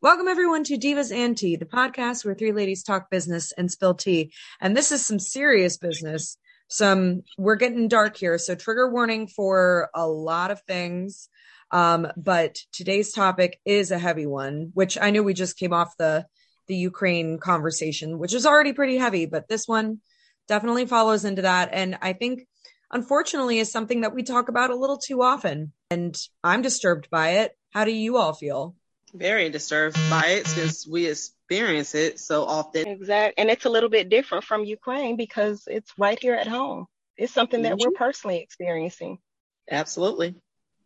Welcome everyone to Divas and Tea, the podcast where three ladies talk business and spill tea. And this is some serious business. Some we're getting dark here, so trigger warning for a lot of things. Um, but today's topic is a heavy one, which I know we just came off the the Ukraine conversation, which is already pretty heavy, but this one definitely follows into that. And I think unfortunately is something that we talk about a little too often. And I'm disturbed by it. How do you all feel? Very disturbed by it since we experience it so often. Exactly. And it's a little bit different from Ukraine because it's right here at home. It's something that mm-hmm. we're personally experiencing. Absolutely.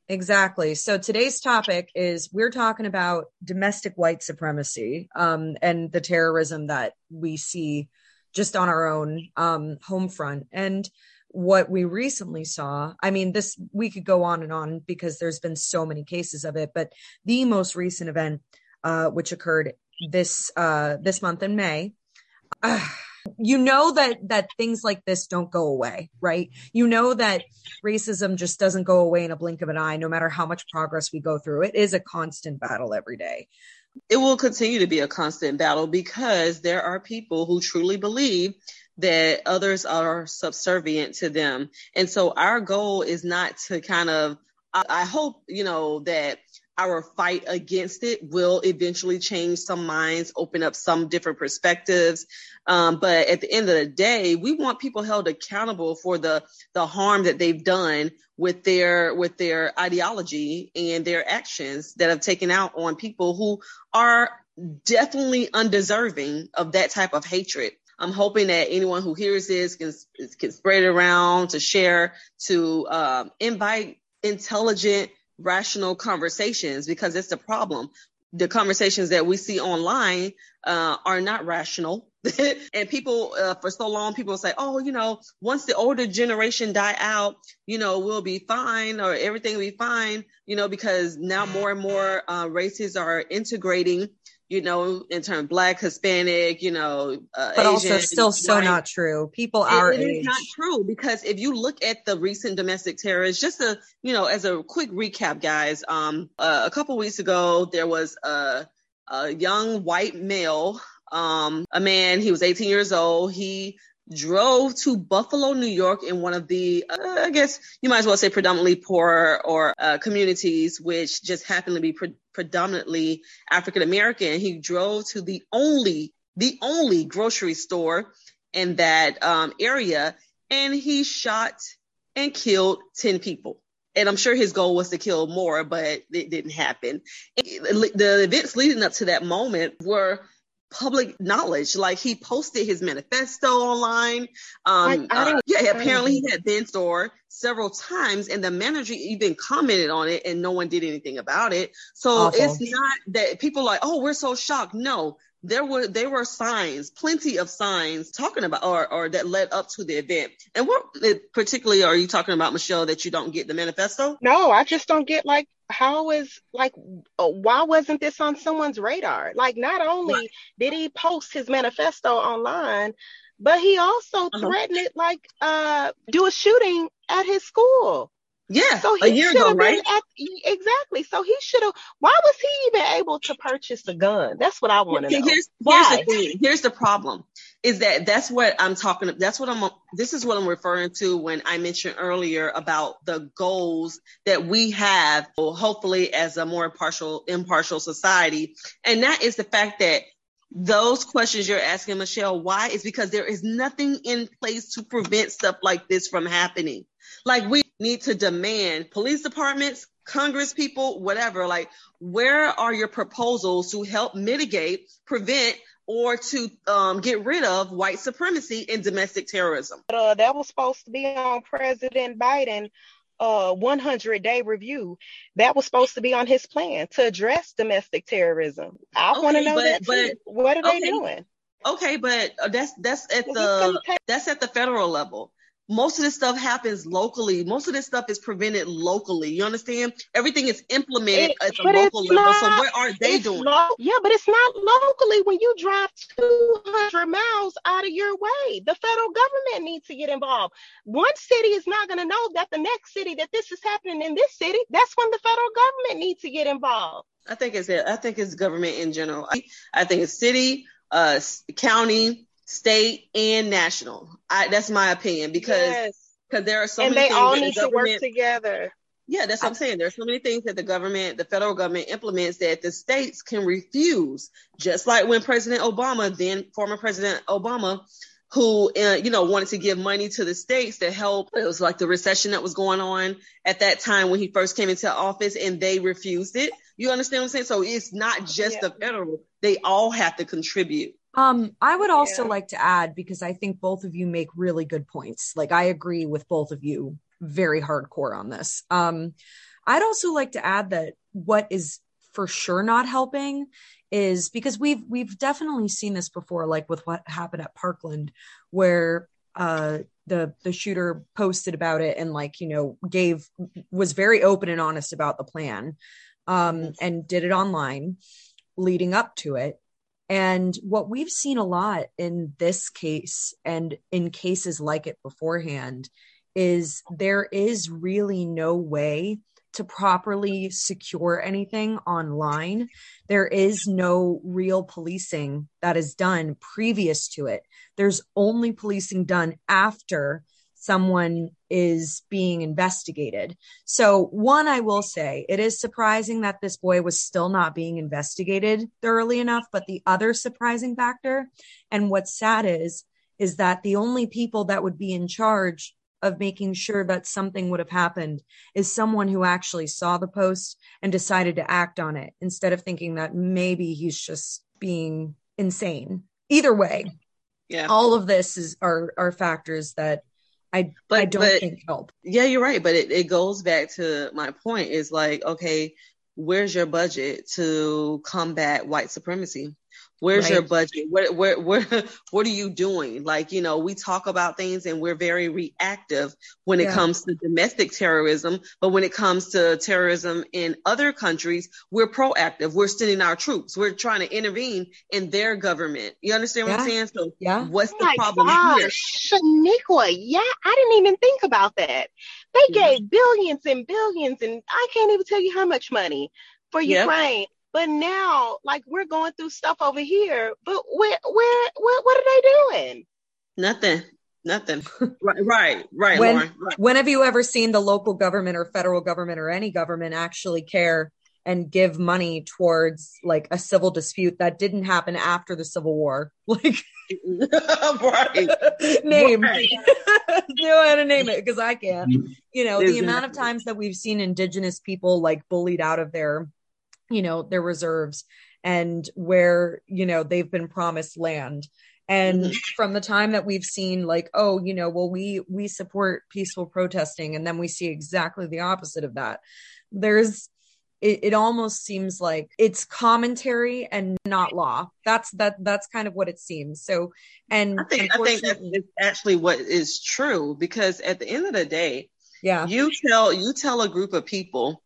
Exactly. So today's topic is we're talking about domestic white supremacy um, and the terrorism that we see just on our own um, home front. And what we recently saw i mean this we could go on and on because there's been so many cases of it but the most recent event uh, which occurred this uh, this month in may uh, you know that that things like this don't go away right? You know that racism just doesn't go away in a blink of an eye no matter how much progress we go through. It is a constant battle every day. It will continue to be a constant battle because there are people who truly believe that others are subservient to them. And so our goal is not to kind of, I, hope, you know, that our fight against it will eventually change some minds, open up some different perspectives. Um, but at the end of the day, we want people held accountable for the the harm that they've done with their with their ideology and their actions that have taken out on people who are definitely undeserving of that type of hatred. I'm hoping that anyone who hears this can, can spread it around to share, to um, invite intelligent, rational conversations because it's the problem. The conversations that we see online uh, are not rational. and people, uh, for so long, people say, oh, you know, once the older generation die out, you know, we'll be fine or everything will be fine, you know, because now more and more uh, races are integrating you know, in terms black, Hispanic, you know, uh, but Asian, also still so not true. People are it, it is not true because if you look at the recent domestic terrorists, just a you know, as a quick recap, guys, um, uh, a couple weeks ago there was a, a young white male, um, a man. He was 18 years old. He drove to Buffalo, New York, in one of the, uh, I guess you might as well say predominantly poor or uh, communities, which just happened to be pre- predominantly African American. He drove to the only, the only grocery store in that um, area, and he shot and killed 10 people. And I'm sure his goal was to kill more, but it didn't happen. The events leading up to that moment were public knowledge. Like he posted his manifesto online. Um, I, I uh, yeah, apparently he had been store several times, and the manager even commented on it, and no one did anything about it. So it's not that people like, oh, we're so shocked. No, there were there were signs, plenty of signs talking about or or that led up to the event. And what particularly are you talking about, Michelle? That you don't get the manifesto? No, I just don't get like how is like uh, why wasn't this on someone's radar? Like not only right. did he post his manifesto online, but he also uh-huh. threatened it like uh do a shooting at his school. Yeah, so he a year ago, right? At, exactly. So he should have. Why was he even able to purchase a gun? That's what I want to know. Here's, here's the thing. Here's the problem. Is that that's what I'm talking. That's what I'm. This is what I'm referring to when I mentioned earlier about the goals that we have, hopefully, as a more impartial, impartial society, and that is the fact that those questions you're asking, Michelle, why is because there is nothing in place to prevent stuff like this from happening. Like we need to demand police departments, Congress people, whatever, like where are your proposals to help mitigate, prevent, or to um, get rid of white supremacy and domestic terrorism? Uh, that was supposed to be on President Biden uh 100 day review that was supposed to be on his plan to address domestic terrorism. I okay, want to know but, that. But, what are okay, they doing? Okay, but that's that's at the that's at the federal level most of this stuff happens locally. Most of this stuff is prevented locally. You understand? Everything is implemented it, at the local level. Not, so what are they doing? Lo- yeah, but it's not locally when you drive 200 miles out of your way. The federal government needs to get involved. One city is not going to know that the next city that this is happening in this city. That's when the federal government needs to get involved. I think it's I think it's government in general. I think it's city, uh, county, state, and national. I, that's my opinion because because yes. there are so and many they all need to work together. Yeah, that's what I'm saying. There's so many things that the government, the federal government implements that the states can refuse. Just like when President Obama, then former President Obama, who uh, you know wanted to give money to the states to help it was like the recession that was going on at that time when he first came into office and they refused it you understand what i'm saying so it's not just yeah. the federal they all have to contribute um i would also yeah. like to add because i think both of you make really good points. Like i agree with both of you very hardcore on this. Um i'd also like to add that what is for sure not helping is because we've we've definitely seen this before like with what happened at Parkland where uh the the shooter posted about it and like you know gave was very open and honest about the plan um and did it online leading up to it and what we've seen a lot in this case and in cases like it beforehand is there is really no way to properly secure anything online. There is no real policing that is done previous to it. There's only policing done after someone is being investigated. So, one, I will say it is surprising that this boy was still not being investigated thoroughly enough. But the other surprising factor, and what's sad is, is that the only people that would be in charge of making sure that something would have happened is someone who actually saw the post and decided to act on it instead of thinking that maybe he's just being insane. Either way, yeah, all of this is are are factors that I but, I don't but, think help. Yeah, you're right, but it, it goes back to my point is like, okay, where's your budget to combat white supremacy? Where's right. your budget? Where, where, where, what are you doing? Like, you know, we talk about things and we're very reactive when it yeah. comes to domestic terrorism. But when it comes to terrorism in other countries, we're proactive. We're sending our troops. We're trying to intervene in their government. You understand what yeah. I'm saying? So yeah. what's the oh problem gosh, here? Shanequa, yeah, I didn't even think about that. They mm-hmm. gave billions and billions and I can't even tell you how much money for yep. Ukraine but now, like we're going through stuff over here, but where, where, what, what are they doing? Nothing. Nothing. right, right, right, when, Lauren. Right. When have you ever seen the local government or federal government or any government actually care and give money towards like a civil dispute that didn't happen after the Civil War? Like, right. name. Right. you know how to name it because I can't. You know, the amount of times that we've seen indigenous people like bullied out of their you know their reserves and where you know they've been promised land. And mm-hmm. from the time that we've seen like oh you know well we we support peaceful protesting and then we see exactly the opposite of that there's it, it almost seems like it's commentary and not law. That's that that's kind of what it seems. So and i think, I think that's actually what is true because at the end of the day yeah. you tell you tell a group of people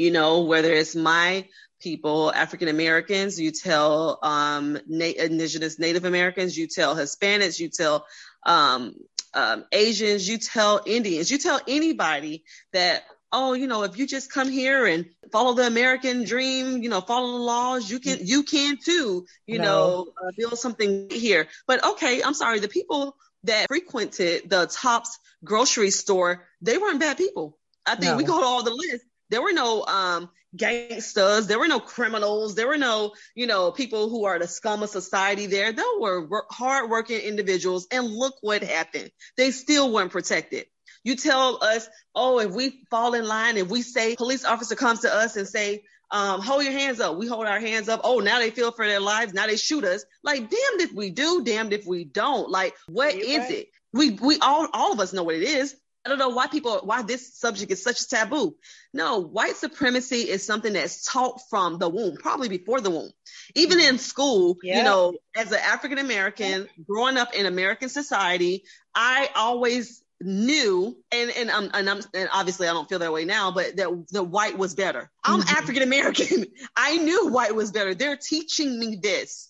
you know, whether it's my people, African Americans, you tell um, na- indigenous Native Americans, you tell Hispanics, you tell um, um, Asians, you tell Indians, you tell anybody that, oh, you know, if you just come here and follow the American dream, you know, follow the laws, you can, you can too, you no. know, uh, build something here. But okay, I'm sorry, the people that frequented the Tops grocery store, they weren't bad people. I think no. we go to all the list there were no um, gangsters. There were no criminals. There were no, you know, people who are the scum of society there. There were hardworking individuals. And look what happened. They still weren't protected. You tell us, oh, if we fall in line, if we say police officer comes to us and say, um, hold your hands up. We hold our hands up. Oh, now they feel for their lives. Now they shoot us. Like, damned if we do, damned if we don't. Like, what You're is right. it? We we all all of us know what it is. I don't know why people, why this subject is such a taboo. No, white supremacy is something that's taught from the womb, probably before the womb. Even in school, yeah. you know, as an African American growing up in American society, I always knew, and and I'm, and I'm and obviously I don't feel that way now, but that the white was better. I'm mm-hmm. African American. I knew white was better. They're teaching me this.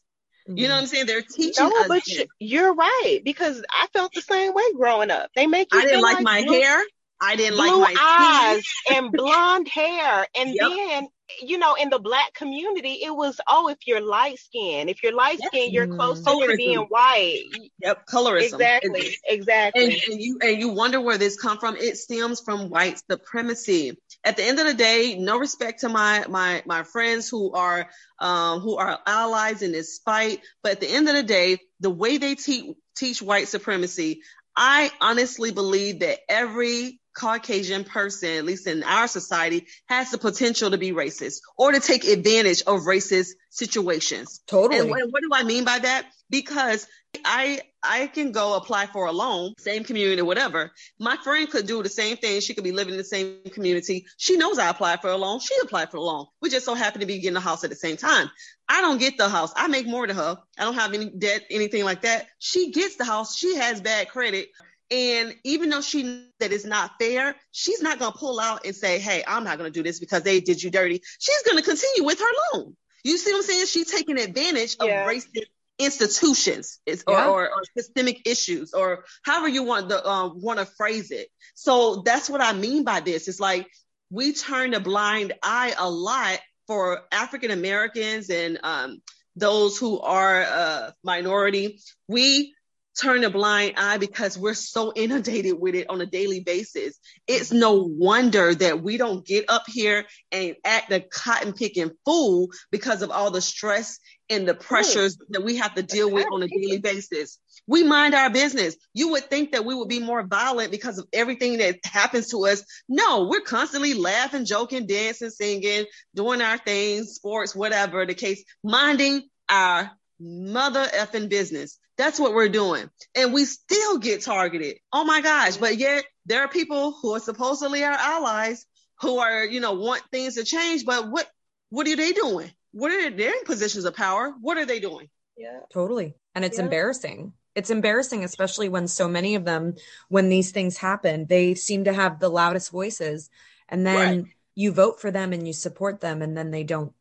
You know mm-hmm. what I'm saying? They're teaching. No, but this. you're right because I felt the same way growing up. They make you. I didn't like, like, my blue, hair. I didn't like my eyes and blonde hair, and yep. then you know, in the black community, it was, oh, if you're light skinned, if you're light skinned, you're Colorism. to being white. Yep, colorism. Exactly, exactly. and, and you and you wonder where this come from. It stems from white supremacy. At the end of the day, no respect to my my my friends who are um, who are allies in this fight. But at the end of the day, the way they teach teach white supremacy, I honestly believe that every Caucasian person, at least in our society, has the potential to be racist or to take advantage of racist situations. Totally. And what, what do I mean by that? Because I I can go apply for a loan, same community, whatever. My friend could do the same thing. She could be living in the same community. She knows I applied for a loan. She applied for a loan. We just so happen to be getting a house at the same time. I don't get the house. I make more than her. I don't have any debt, anything like that. She gets the house. She has bad credit. And even though she knows that it's not fair, she's not going to pull out and say, Hey, I'm not going to do this because they did you dirty. She's going to continue with her loan. You see what I'm saying? She's taking advantage of Yeah. racist institutions or, Yeah. or, or systemic issues or however you want to um, want to phrase it. So that's what I mean by this. It's like we turn a blind eye a lot for African Americans and um, those who are uh, minority. We turn a blind eye because we're so inundated with it on a daily basis. It's no wonder that we don't get up here and act a cotton picking fool because of all the stress and the pressures that we have to deal with on a daily basis. We mind our business. You would think that we would be more violent because of everything that happens to us. No, we're constantly laughing, joking, dancing, singing, doing our things, sports, whatever the case, minding our mother effing business. That's what we're doing. And we still get targeted. Oh my gosh. But yet there are people who are supposedly our allies who are, you know, want things to change. But what, what are they doing? What are they, in positions of power? What are they doing? yeah. Totally. And it's Yeah. embarrassing. It's embarrassing, especially when so many of them, when these things happen, they seem to have the loudest voices. And then you vote for them and you support them, and then they don't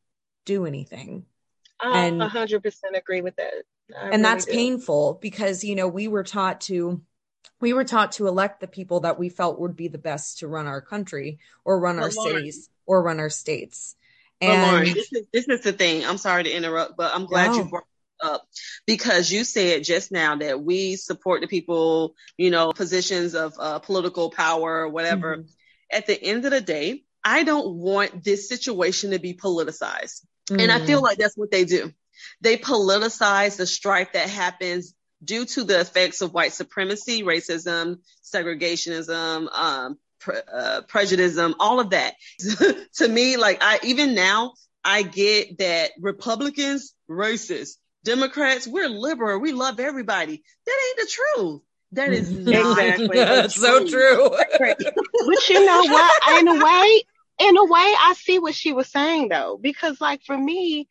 do anything. I And- 100% agree with that. I and really that's do. painful because, you know, we were taught to. We were taught to elect the people that we felt would be the best to run our country or run our cities or run our states. But Lauren, this is this is the thing. I'm sorry to interrupt, but I'm glad you brought it up because you said just now that we support the people, you know, positions of uh, political power, whatever. Mhm. At the end of the day, I don't want this situation to be politicized, and I feel Mm. like that's what they do. They politicize the strife that happens due to the effects of white supremacy, racism, segregationism, um, pre- uh, prejudice, all of that. to me, like I even now, I get that Republicans racist, Democrats we're liberal, we love everybody. That ain't the truth. That is not Exactly. the That's so true. but you know what? In a way, in a way, I see what she was saying though, because like for me,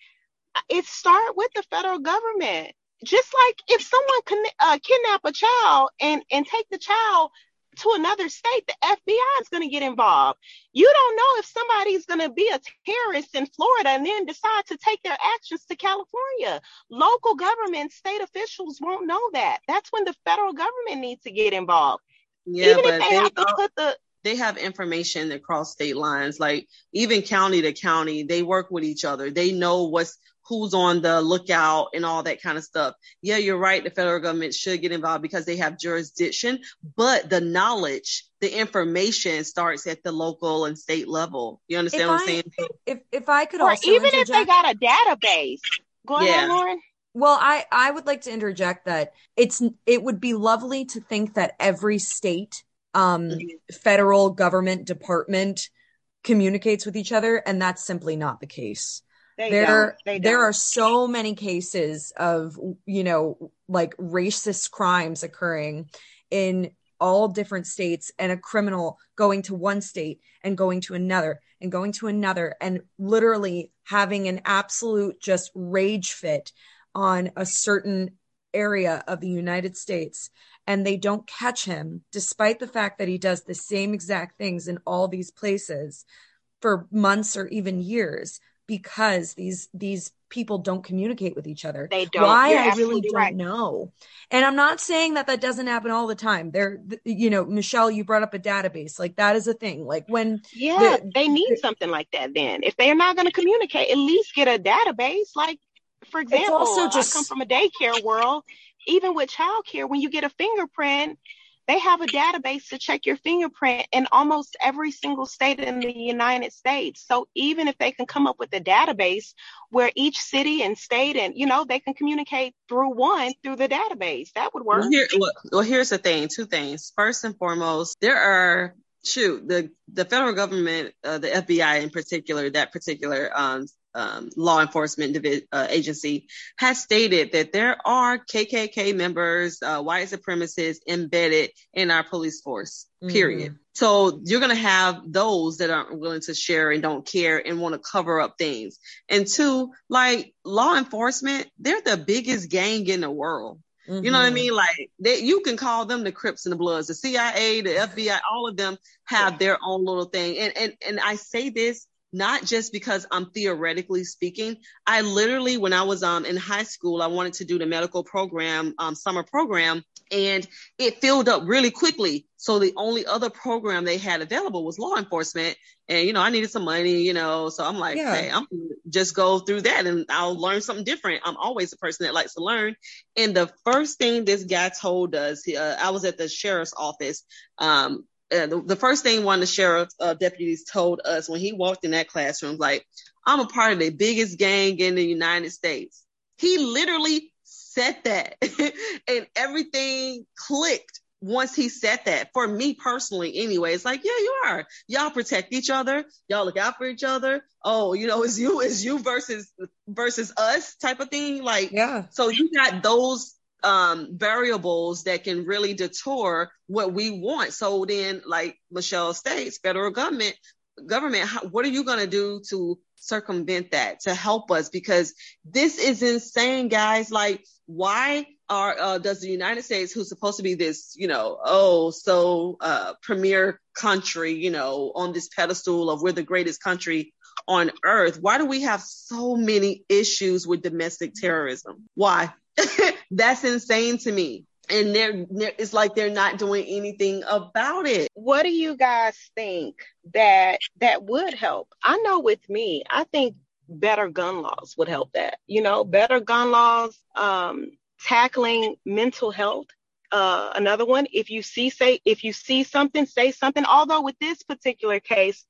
it start with the federal government. Just like if someone can uh, kidnap a child and and take the child to another state, the FBI is going to get involved. You don't know if somebody's going to be a terrorist in Florida and then decide to take their actions to California. Local government, state officials won't know that. That's when the federal government needs to get involved. Yeah, Even if they they, have to put the they have information across state lines. Like even county to county, they work with each other. They know what's who's on the lookout and all that kind of stuff. Yeah, you're right. The federal government should get involved because they have jurisdiction, but the knowledge, the information starts at the local and state level. You understand If what I'm I- saying? If if I could or also even if they got a database. Go ahead, Yeah. Lauren. Well, I I would like to interject that it's it would be lovely to think that every state um Mhm. federal government department communicates with each other and that's simply not the case. They there there are so many cases of you know like racist crimes occurring in all different states and a criminal going to one state and going to another and going to another and literally having an absolute just rage fit on a certain area of the United States. And they don't catch him despite the fact that he does the same exact things in all these places for months or even years because these these people don't communicate with each other. They don't. Why You're I really don't right. know. And I'm not saying that that doesn't happen all the time. There, you know, Michelle, you brought up a database. Like that is a thing. Like when Yeah, The- they need something like that then. If they're not going to communicate, at least get a database. Like, for example, just- I come from a daycare world. Even with childcare, when you get a fingerprint, they have a database to check your fingerprint in almost every single state in the United States. So even if they can come up with a database where each city and state and you know they can communicate through one through the database, that would work. Well, here, well, well, here's the thing. Two things. First and foremost, there are shoot the the federal government, uh, the FBI in particular, that particular um, um, law enforcement divi- uh, agency has stated that there are KKK members, uh, white supremacists embedded in our police force. Period. So you're gonna have those that aren't willing to share and don't care and want to cover up things. And two, like law enforcement, they're the biggest gang in the world. You know what I Mhm. mean? Like they, you can call them the Crips and the Bloods, the CIA, the FBI, all of them have their own little thing. And and and I say this not just because I'm theoretically speaking. I literally, when I was um in high school, I wanted to do the medical program, um summer program, and it filled up really quickly. So the only other program they had available was law enforcement. And you know, I needed some money, you know, so I'm like, Yeah. hey, I'm just go through that and I'll learn something different. I'm always a person that likes to learn. And the first thing this guy told us, he, uh, I was at the sheriff's office. Um, uh, the, the first thing one of the sheriff uh, deputies told us when he walked in that classroom, like, I'm a part of the biggest gang in the United States. He literally said that, and everything clicked once he said that. For me personally, anyway, it's like, yeah, you are. Y'all protect each other. Y'all look out for each other. Oh, you know, it's you, it's you versus versus us type of thing. Like, Yeah. so you got those um variables that can really detour what we want. So then, like Michelle states, federal government government, how, what are you going to do to circumvent that to help us? Because this is insane, guys. Like, why are uh, does the United States, who's supposed to be this, you know, oh so uh, premier country, you know, on this pedestal of we're the greatest country on earth, why do we have so many issues with domestic terrorism? Why? That's insane to me. And they're, they're, it's like they're not doing anything about it. what do you guys think that that would help i know with me i think better gun laws would help that you know better gun laws um tackling mental health uh another one if you see say if you see something say something although with this particular case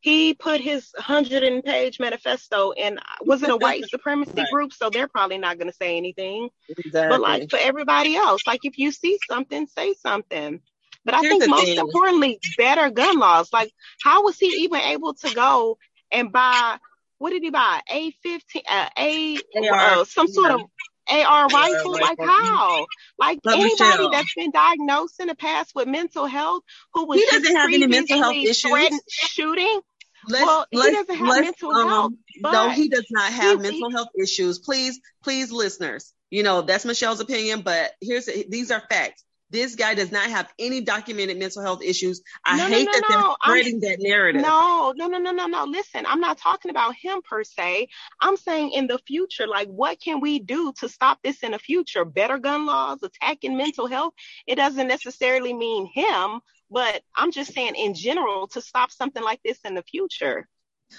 he put his 100 and page manifesto and was in a white supremacy Right. group so they're probably not going to say anything Exactly. but like for everybody else, like if you see something, say something. But I think most thing. importantly, better gun laws. Like, how was he even able to go and buy? What did he buy? A fifteen, uh, a uh, some sort of AR rifle. Like how? Like But anybody Michelle- that's been diagnosed in the past with mental health, who was He doesn't have any mental health issues. shooting. let's, well, he let's, doesn't have mental um, health, no, he does not have he- mental health issues. Please, please, listeners, you know, that's Michelle's opinion, but here's, these are facts. This guy does not have any documented mental health issues. I No, hate no, that no. they're I'm- spreading that narrative. No, no, no, no, no, no. Listen, I'm not talking about him per se. I'm saying in the future, like what can we do to stop this in the future? Better gun laws, attacking mental health. It doesn't necessarily mean him, but I'm just saying in general to stop something like this in the future.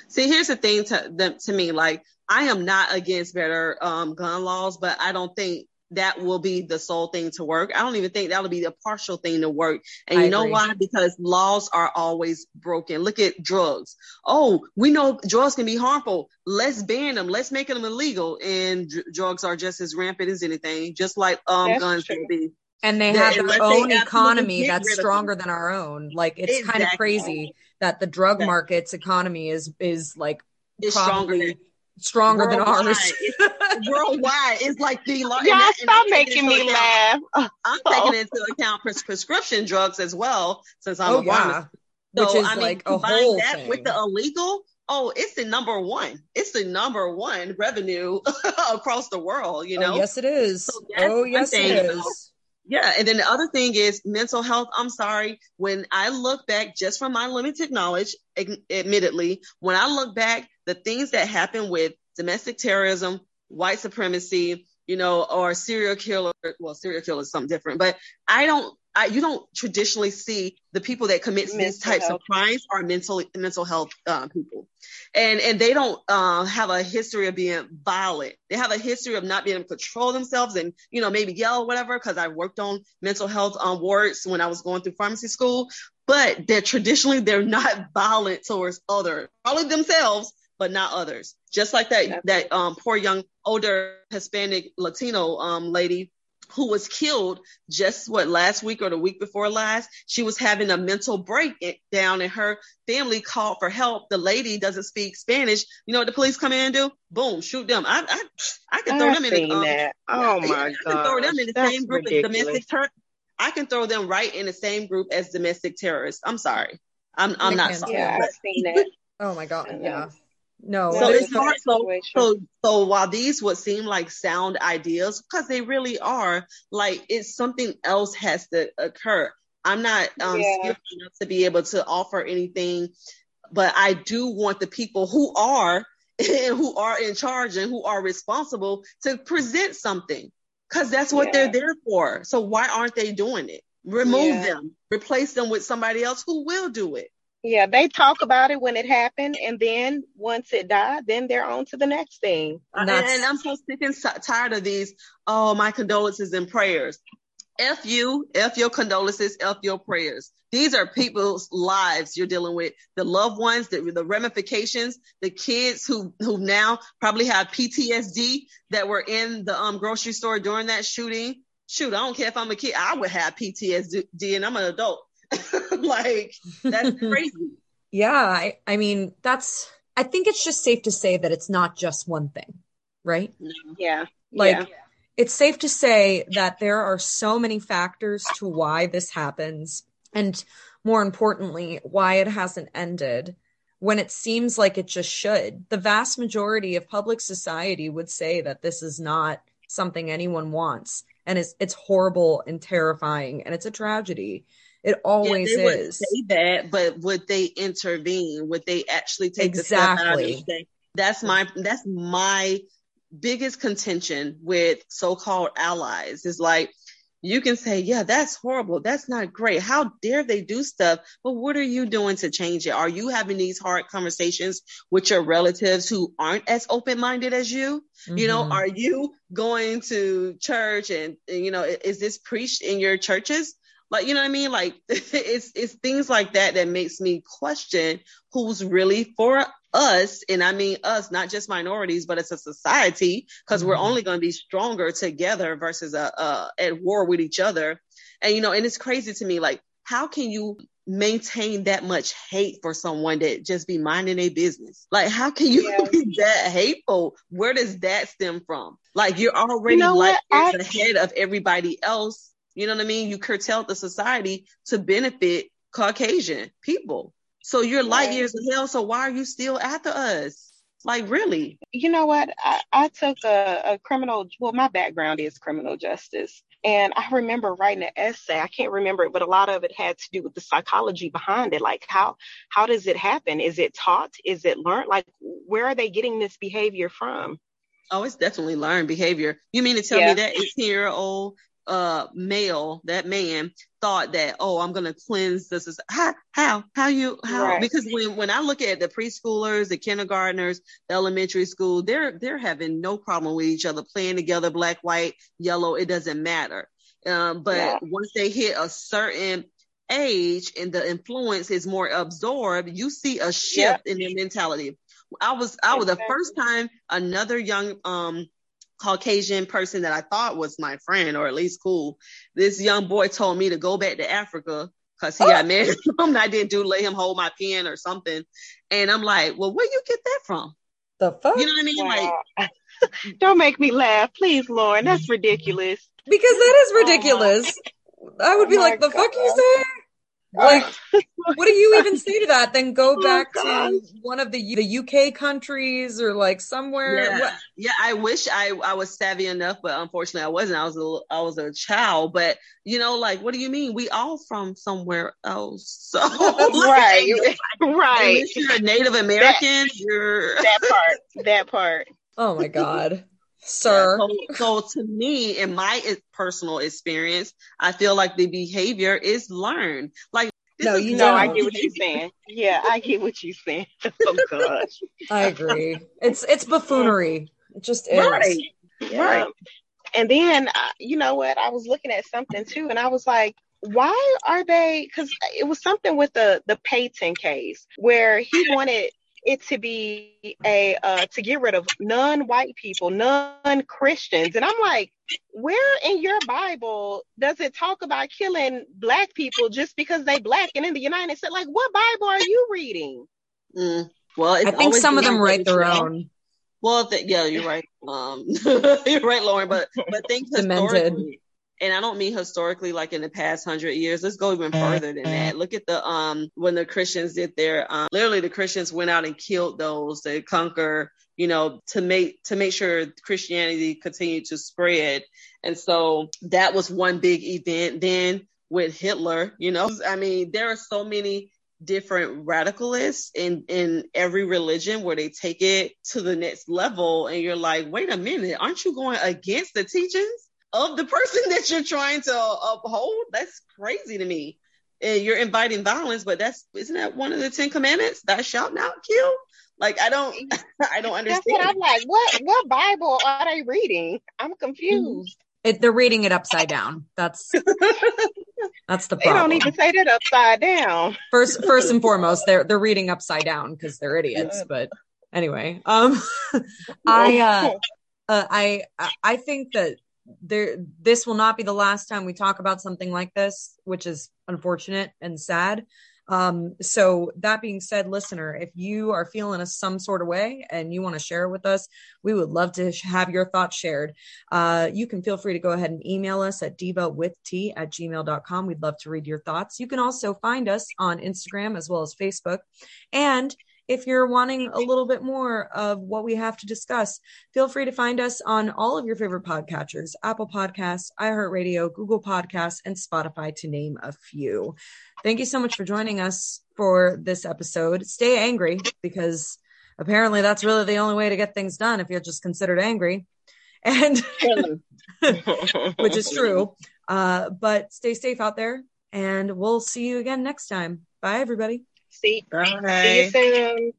See, here's the thing to them to me. Like, I am not against better um, gun laws, but I don't think that will be the sole thing to work. I don't even think that'll be a partial thing to work. And I you know agree. why? Because laws are always broken. Look at drugs. Oh, we know drugs can be harmful. Let's ban them. Let's make them illegal. And dr- drugs are just as rampant as anything, just like um That's guns true. can be. And they have their own economy that's rid of them. stronger than our own. Like it's kind of crazy that the drug Exactly. market's economy is is like It's stronger than stronger than Worldwide. ours. worldwide. It's like the lar- and Y'all that- and stop I'm taking making into me account- laugh. I'm Oh. taking into account pres- prescription drugs as well, since I'm oh a yeah. pharmacist. Which So, is I mean, like a combine whole that thing. with the illegal. Oh, it's the number one. It's the number one revenue across the world. You oh, know. oh yes it is. So that's oh one yes thing. it is. Yeah, and then the other thing is mental health. I'm sorry, when I look back, just from my limited knowledge, admittedly, when I look back, the things that happen with domestic terrorism, white supremacy, you know, or serial killer. Well, serial killer is something different, but I don't. I, you don't traditionally see the people that commit mental these types health. of crimes are mental mental health uh, people, and and they don't uh, have a history of being violent. They have a history of not being able to control themselves and you know maybe yell or whatever. Because I worked on mental health um, wards when I was going through pharmacy school, but they're traditionally they're not violent towards other, probably themselves, but not others. Just like that that um, poor young older Hispanic Latino um, lady who was killed just what last week or the week before last. She was having a mental breakdown and her family called for help. The lady doesn't speak Spanish. You know what the police come in and do? Boom, shoot them. I I, I can throw I've them in the um, that. Oh my god. I can throw them in the That's same group ridiculous. as domestic ter- I can throw them right in the same group as domestic terrorists. I'm sorry. I'm I'm not Makes sorry. Yeah, I've seen that. Oh my god. Yeah. No. So so it's no- hard. So, so, so while these would seem like sound ideas, because they really are, like it's something else has to occur. I'm not um, Yeah. skilled enough to be able to offer anything, but I do want the people who are and who are in charge and who are responsible to present something, because that's what Yeah. they're there for. So why aren't they doing it? Remove Yeah. them, replace them with somebody else who will do it. Yeah, they talk about it when it happened, and then once it died, then they're on to the next thing. Uh, And, and I'm so sick and tired of these. Oh, my condolences and prayers. F you, F your condolences, F your prayers. These are people's lives you're dealing with. The loved ones, the, the ramifications, the kids who who now probably have PTSD that were in the um, grocery store during that shooting. Shoot, I don't care if I'm a kid, I would have PTSD and I'm an adult. like that's crazy. Yeah, I, I mean, that's, I think it's just safe to say that it's not just one thing, right? Yeah, Like, yeah, it's safe to say that there are so many factors to why this happens, and more importantly, why it hasn't ended when it seems like it just should. The vast majority of public society would say that this is not something anyone wants, and it's, it's horrible and terrifying, and it's a tragedy. It always yeah, is. say that, but would they intervene? Would they actually take the step out Exactly. that's my that's my biggest contention with so-called allies is like you can say, yeah, that's horrible. That's not great. How dare they do stuff? But what are you doing to change it? Are you having these hard conversations with your relatives who aren't as open-minded as you? You know, Mhm. are you going to church and, you know, is this preached in your churches? Like, you know what I mean? Like it's it's things like that that makes me question who's really for us. And I mean us, not just minorities, but it's a society because we're Mhm. only going to be stronger together versus uh, uh at war with each other. And you know, and it's crazy to me, like, how can you maintain that much hate for someone that just be minding their business? Like, how can you Yeah. be that hateful? Where does that stem from? Like, you're already know like? I- ahead of everybody else. You know what I mean? You curtailed the society to benefit Caucasian people. So you're light Right. years ahead. So why are you still after us? Like, really? you know what? I, I took a, a criminal, well, my background is criminal justice. And I remember writing an essay. I can't remember it, but a lot of it had to do with the psychology behind it. Like how how does it happen? Is it taught? Is it learned? Like where are they getting this behavior from? Oh, it's definitely learned behavior. You mean to tell Yeah. me that 18 year old uh male, that man thought that, oh, I'm gonna cleanse this is how how how you how Right. because when when I look at the preschoolers, the kindergartners, the elementary school, they're they're having no problem with each other, playing together, black, white, yellow, it doesn't matter. Um, but Yeah. once they hit a certain age and the influence is more absorbed, you see a shift in their mentality. I was I was the first time another young um Caucasian person that I thought was my friend or at least cool. This young boy told me to go back to Africa because he got married. and I didn't do let him hold my pen or something. And I'm like, well, where you get that from? The fuck? You know what I mean? Like, Don't make me laugh, please, Lauren. That's ridiculous. Because that is oh ridiculous. I would be Oh like, my the fuck you God. say? Like, oh, what do you even say to that? Then go Oh, back gosh. to one of the the UK countries or like somewhere. yeah, What- yeah. I wish I I was savvy enough, but unfortunately I wasn't. I was a I was a child. But you know, like, what do you mean? We all from somewhere else. So right, right. You're a Native American, you're That part. That part. Oh my God. Sir. Yeah, so, so to me, in my personal experience, I feel like the behavior is learned. Like no, you know, I get what you're saying. Yeah, I get what you're saying. oh gosh, I agree. It's it's buffoonery. It just is. Right. Yeah. Right. And then, uh, you know what? I was looking at something too, and I was like, why are they? Because it was something with the the Payton case where he wanted it to be a uh, to get rid of non-white people, non-Christians, and I'm like, where in your Bible does it talk about killing black people just because they black? And in the United States, like, what Bible are you reading? Mm. Well, I think some of them write their own. Well, th- yeah, you're right. Um, you're right, Lauren. But but think historically, and I don't mean historically like in the past hundred years. Let's go even further than that. Look at the um when the Christians did their um literally the Christians went out and killed those to conquer, you know, to make to make sure Christianity continued to spread. And so that was one big event. Then with Hitler, you know, I mean, there are so many different radicalists in in every religion where they take it to the next level and you're like wait a minute aren't you going against the teachings of the person that you're trying to uphold. That's crazy to me. And you're inviting violence, but that's isn't that one of the Ten Commandments? Thou shalt not kill. Like I don't, I don't understand. That's what I'm like. What what Bible are they reading? I'm confused. It, they're reading it upside down. That's that's the problem. They don't even say that upside down. First, first and foremost, they're they're reading upside down because they're idiots. But anyway, um, I uh, uh, I I think that there this will not be the last time we talk about something like this which is unfortunate and sad. Um, so that being said listener if you are feeling a, some sort of way and you want to share with us we would love to have your thoughts shared. Uh, you can feel free to go ahead and email us at diva with t at gmail.com we'd love to read your thoughts. You can also find us on instagram as well as facebook. And if you're wanting a little bit more of what we have to discuss, feel free to find us on all of your favorite podcatchers Apple Podcasts, iHeartRadio, Google Podcasts, and Spotify, to name a few. Thank you so much for joining us for this episode. Stay angry because apparently that's really the only way to get things done if you're just considered angry. And which is true. Uh, but stay safe out there and we'll see you again next time. Bye, everybody. See, Bye. see you soon.